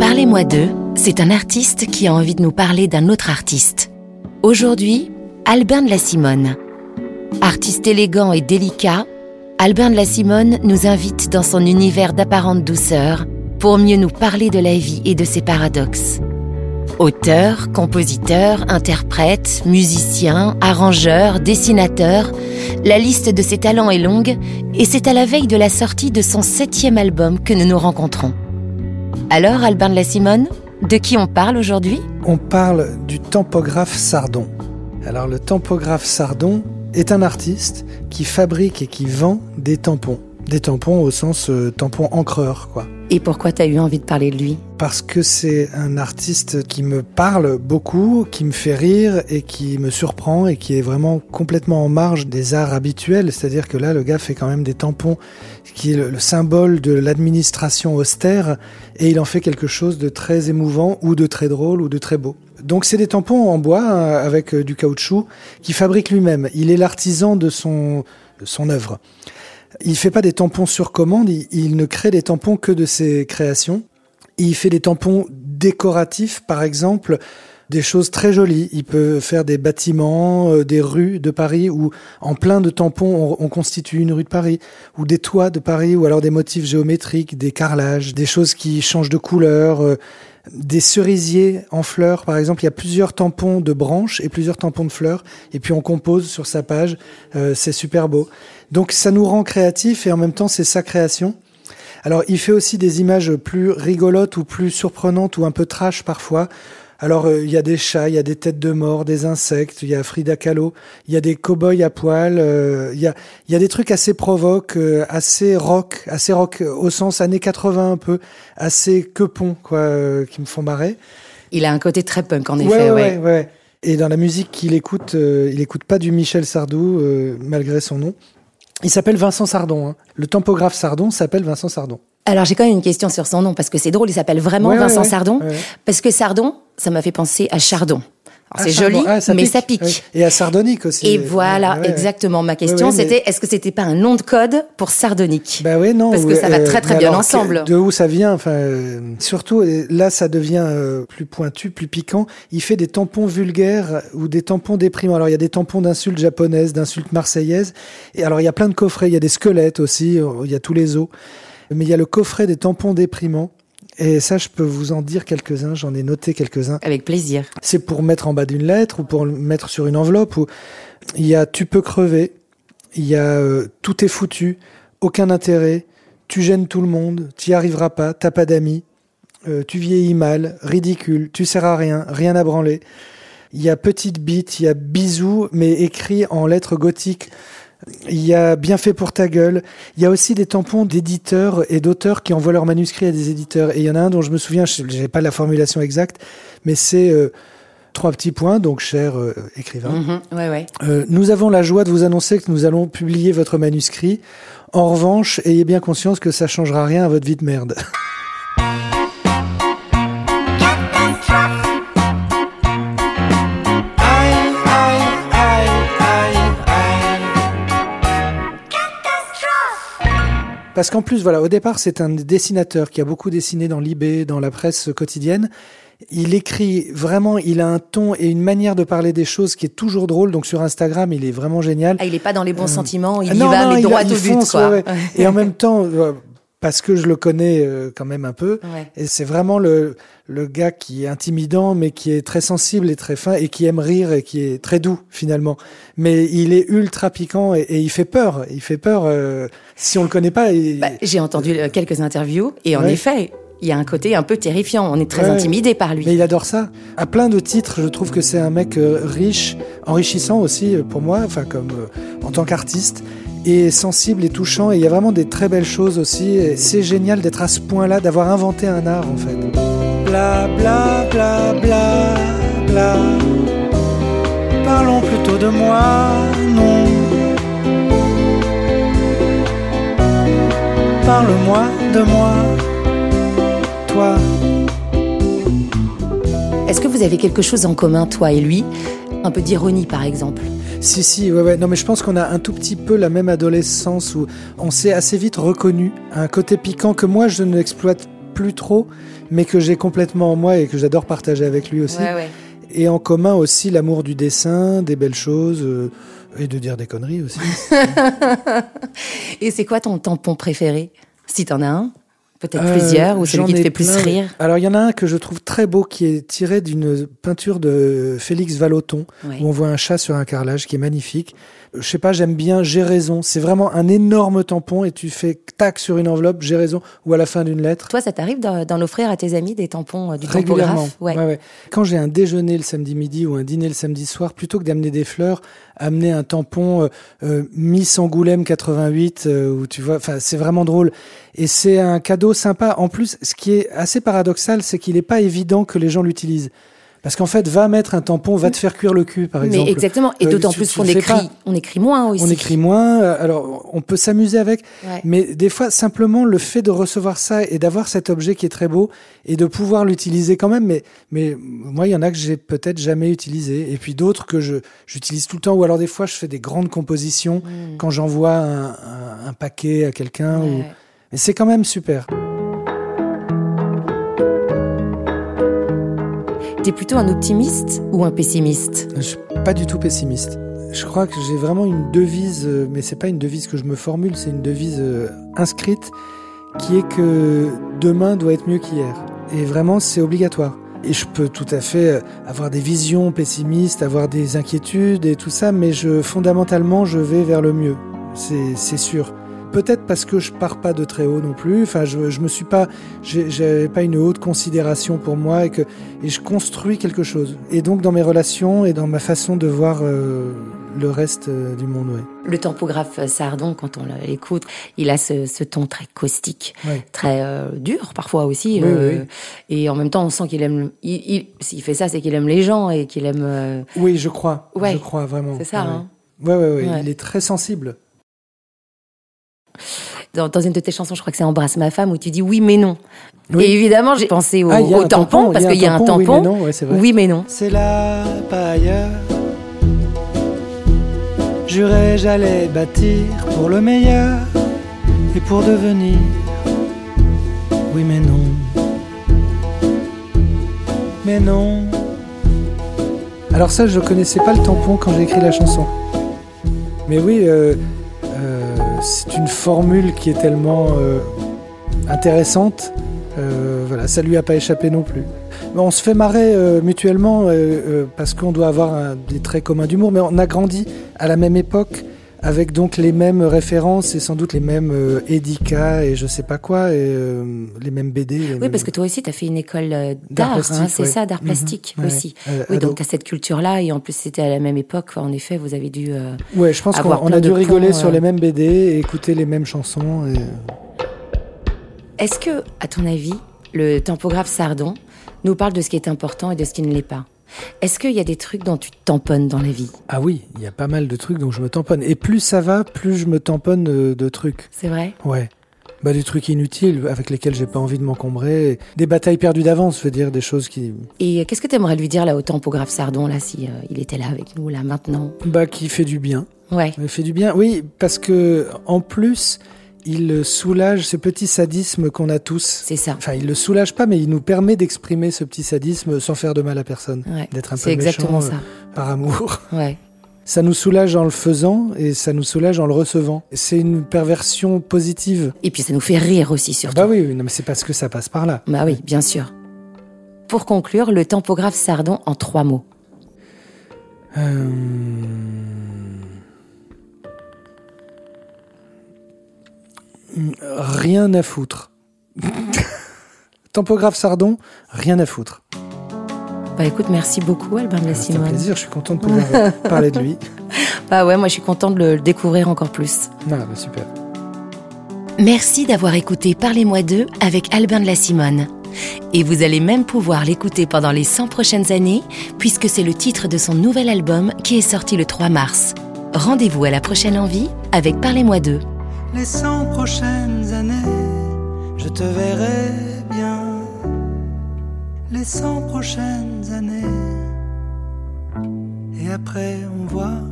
Parlez-moi d'eux, c'est un artiste qui a envie de nous parler d'un autre artiste. Aujourd'hui, Albin de la Simone. Artiste élégant et délicat, Albin de la Simone nous invite dans son univers d'apparente douceur pour mieux nous parler de la vie et de ses paradoxes. Auteur, compositeur, interprète, musicien, arrangeur, dessinateur, la liste de ses talents est longue et c'est à la veille de la sortie de son septième album que nous nous rencontrons. Alors, Albin de la Simone, de qui on parle aujourd'hui? On parle du tampographe Sardon. Alors, le tampographe Sardon est un artiste qui fabrique et qui vend des tampons. Des tampons au sens euh, tampon encreur, quoi. Et pourquoi tu as eu envie de parler de lui? Parce que c'est un artiste qui me parle beaucoup, qui me fait rire et qui me surprend et qui est vraiment complètement en marge des arts habituels. C'est-à-dire que là, le gars fait quand même des tampons qui est le, symbole de l'administration austère et il en fait quelque chose de très émouvant ou de très drôle ou de très beau. Donc c'est des tampons en bois hein, avec euh, du caoutchouc qu'il fabrique lui-même. Il est l'artisan de son, de son œuvre. Il fait pas des tampons sur commande, il, ne crée des tampons que de ses créations. Il fait des tampons décoratifs, par exemple, des choses très jolies. Il peut faire des bâtiments, euh, des rues de Paris où en plein de tampons on, constitue une rue de Paris, ou des toits de Paris, ou alors des motifs géométriques, des carrelages, des choses qui changent de couleur. Euh, des cerisiers en fleurs, par exemple, il y a plusieurs tampons de branches et plusieurs tampons de fleurs, et puis on compose sur sa page, euh, c'est super beau. Donc ça nous rend créatifs et en même temps c'est sa création. Alors il fait aussi des images plus rigolotes ou plus surprenantes ou un peu trash parfois. Alors euh, il y a des chats, il y a des têtes de mort, des insectes, il y a Frida Kahlo, il y a des cow-boys à poil, euh, il y, a, y a des trucs assez provoques, euh, assez rock, assez rock au sens années 80 un peu, assez quepon quoi, qui me font marrer. Il a un côté très punk en effet. Ouais, ouais, ouais. Et dans la musique qu'il écoute, il écoute pas du Michel Sardou malgré son nom. Il s'appelle Vincent Sardon. Hein. Le tampographe Sardon s'appelle Vincent Sardon. Alors j'ai quand même une question sur son nom parce que c'est drôle, il s'appelle vraiment Vincent Sardon. Parce que Sardon, ça m'a fait penser à Chardon. Ah, c'est joli, ah, mais ça pique. Et à Sardonique aussi. Et voilà, exactement. Ma question, c'était est-ce que c'était pas un nom de code pour Sardonique? Bah oui, non. Parce que ça va très très bien ensemble. De où ça vient Enfin, euh, surtout là, ça devient euh, plus pointu, plus piquant. Il fait des tampons vulgaires ou des tampons déprimants. Alors il y a des tampons d'insultes japonaises, d'insultes marseillaises. Et alors il y a plein de coffrets. Il y a des squelettes aussi. Il y a tous les os. Mais il y a le coffret des tampons déprimants et ça, je peux vous en dire quelques-uns, j'en ai noté quelques-uns. Avec plaisir. C'est pour mettre en bas d'une lettre ou pour le mettre sur une enveloppe. Ou... Il y a Tu peux crever, il y a euh, Tout est foutu, Aucun intérêt, Tu gênes tout le monde, Tu n'y arriveras pas, T'as pas d'amis, euh, Tu vieillis mal, Ridicule, Tu sers à rien, Rien à branler. Il y a Petite bite, il y a Bisous, mais écrit en lettres gothiques. Il y a Bien fait pour ta gueule. Il y a aussi des tampons d'éditeurs et d'auteurs qui envoient leurs manuscrits à des éditeurs. Et il y en a un dont je me souviens, je n'ai pas la formulation exacte, mais c'est euh, trois petits points, donc cher euh, écrivain. Mhm. ouais, ouais. Euh, nous avons la joie de vous annoncer que nous allons publier votre manuscrit. En revanche, ayez bien conscience que ça changera rien à votre vie de merde. Parce qu'en plus, voilà, au départ, c'est un dessinateur qui a beaucoup dessiné dans l'IB, dans la presse quotidienne. Il écrit vraiment, il a un ton et une manière de parler des choses qui est toujours drôle. Donc sur Instagram, il est vraiment génial. Ah, il est pas dans les bons euh, sentiments, il y va mais droit au but. Quoi. Et en même temps, euh, parce que je le connais euh, quand même un peu. Et c'est vraiment le, le gars qui est intimidant, mais qui est très sensible et très fin, et qui aime rire et qui est très doux finalement. Mais il est ultra piquant et, il fait peur. Il fait peur euh, si on le connaît pas. Bah, J'ai entendu euh, quelques interviews et en effet, il y a un côté un peu terrifiant. On est très intimidé par lui. Mais il adore ça. À plein de titres, je trouve que c'est un mec riche, enrichissant aussi pour moi, enfin comme en tant qu'artiste et sensible et touchant. Et il y a vraiment des très belles choses aussi. C'est génial d'être à ce point-là, d'avoir inventé un art en fait. Bla bla bla bla bla. Parlons plutôt de moi, non. Parle-moi de moi, toi. Est-ce que vous avez quelque chose en commun, toi et lui? Un peu d'ironie, par exemple si, si, ouais, ouais. Non, mais je pense qu'on a un tout petit peu la même adolescence où on s'est assez vite reconnu. Un côté piquant que moi, je n'exploite plus trop, mais que j'ai complètement en moi et que j'adore partager avec lui aussi. Ouais, ouais. Et en commun aussi l'amour du dessin, des belles choses euh, et de dire des conneries aussi. Et c'est quoi ton tampon préféré Si t'en as un? Peut-être plusieurs, ou celui Euh, qui te ai fait plus rire Alors il y en a un que je trouve très beau qui est tiré d'une peinture de Félix Vallotton où on voit un chat sur un carrelage qui est magnifique. Je sais pas, j'aime bien J'ai raison. C'est vraiment un énorme tampon et tu fais tac sur une enveloppe J'ai raison ou à la fin d'une lettre. Toi, ça t'arrive d'en offrir à tes amis des tampons euh, du Régulièrement. tampographe Ouais. Ouais, ouais. Quand j'ai un déjeuner le samedi midi ou un dîner le samedi soir, plutôt que d'amener des fleurs, amener un tampon euh, euh, Miss Angoulême 88 euh, où tu vois, enfin c'est vraiment drôle. Et c'est un cadeau sympa. En plus, ce qui est assez paradoxal, c'est qu'il n'est pas évident que les gens l'utilisent. Parce qu'en fait, va mettre un tampon, va te faire cuire le cul, par exemple. Mais exactement. Et Euh, d'autant plus qu'on écrit, pas. on écrit moins aussi. On écrit moins, euh, alors on peut s'amuser avec, Ouais. mais des fois simplement le fait de recevoir ça et d'avoir cet objet qui est très beau et de pouvoir l'utiliser quand même, mais, mais moi il y en a que j'ai peut-être jamais utilisé et puis d'autres que je j'utilise tout le temps ou alors des fois je fais des grandes compositions Mm. quand j'envoie un, un, un paquet à quelqu'un, ou... Mais c'est quand même super. Plutôt un optimiste ou un pessimiste? Je suis pas du tout pessimiste. Je crois que j'ai vraiment une devise, euh, mais c'est pas une devise que je me formule, c'est une devise euh, inscrite qui est que demain doit être mieux qu'hier. Et vraiment, c'est obligatoire. Et je peux tout à fait euh, avoir des visions pessimistes, avoir des inquiétudes et tout ça, mais je, fondamentalement, je vais vers le mieux. C'est sûr. Peut-être parce que je pars pas de très haut non plus. Enfin, je, je me suis pas, j'ai, pas une haute considération pour moi et que, et je construis quelque chose. Et donc, dans mes relations et dans ma façon de voir euh, le reste euh, du monde, ouais. Le tampographe Sardon, quand on l'écoute, il a ce, ce ton très caustique, Ouais. très euh, dur parfois aussi. Oui, oui. Et en même temps, on sent qu'il aime. Il, il- S'il fait ça, c'est qu'il aime les gens et qu'il aime. Oui, je crois. Ouais. Je crois vraiment. C'est ça, Ouais, hein. Ouais, ouais, ouais. Ouais. Il est très sensible. Dans, dans une de tes chansons, je crois que c'est Embrasse ma femme, où tu dis oui mais non. Oui. Et évidemment, j'ai pensé au, Ah, a au tampon, parce il qu'il y a un oui, tampon. mais non, ouais, c'est vrai. Oui mais non. C'est là, pas ailleurs. Jurais, j'allais bâtir pour le meilleur et pour devenir. Oui, mais non. Mais non. Alors, ça, je connaissais pas le tampon quand j'ai écrit la chanson. Mais oui, euh, c'est une formule qui est tellement euh, intéressante. Euh, voilà, ça lui a pas échappé non plus. On se fait marrer euh, mutuellement parce qu'on doit avoir des traits communs d'humour, mais on a grandi à la même époque avec donc les mêmes références et sans doute les mêmes euh, édicats et je sais pas quoi et euh, les mêmes BD. les Oui, mêmes- parce que toi aussi, tu as fait une école euh, D'art hein, c'est ouais. ça, d'art Mhm. plastique aussi. euh, Oui, donc tu as cette culture-là, et en plus, c'était à la même époque. En effet, vous avez dû. euh, Ouais, je pense qu'on a dû rigoler sur les mêmes BD et écouter les mêmes chansons. et- Est-ce que, à ton avis, le tampographe Sardon nous parle de ce qui est important et de ce qui ne l'est pas? Est-ce qu'il y a des trucs dont tu te tamponnes dans la vie? Ah oui, il y a pas mal de trucs dont je me tamponne. Et plus ça va, plus je me tamponne de, de trucs. C'est vrai? Ouais. Bah, des trucs inutiles avec lesquels j'ai pas envie de m'encombrer. Des batailles perdues d'avance, je veux dire, des choses qui, Et qu'est-ce que tu aimerais lui dire là au tampographe Sardon, là, si euh, il était là avec nous, là, maintenant? Bah, qui fait du bien. Ouais. Il fait du bien, oui, parce que en plus, il soulage ce petit sadisme qu'on a tous. C'est ça. Enfin, il le soulage pas, mais il nous permet d'exprimer ce petit sadisme sans faire de mal à personne. Ouais. D'être un peu C'est exactement méchant, ça. euh, par amour. Ouais. Ça nous soulage en le faisant et ça nous soulage en le recevant. C'est une perversion positive. Et puis ça nous fait rire aussi, Ah surtout. bah oui, non, mais c'est parce que ça passe par là. Bah oui, bien sûr. Pour conclure, le tampographe Sardon en trois mots. Euh, Rien à foutre. Tampographe Sardon, rien à foutre. Bah écoute, merci beaucoup, Albin de la C'est un plaisir, je suis content de pouvoir euh, parler de lui. Bah ouais, moi je suis contente de le découvrir encore plus. Ah, bah, super. Merci d'avoir écouté Parlez-moi d'eux avec Albin de la Simone. Et vous allez même pouvoir l'écouter pendant les 100 prochaines années, puisque c'est le titre de son nouvel album qui est sorti le 3 mars. Rendez-vous à la prochaine envie avec Parlez-moi d'eux. Les cent prochaines années, je te verrai bien. Les cent prochaines années. Et après, on voit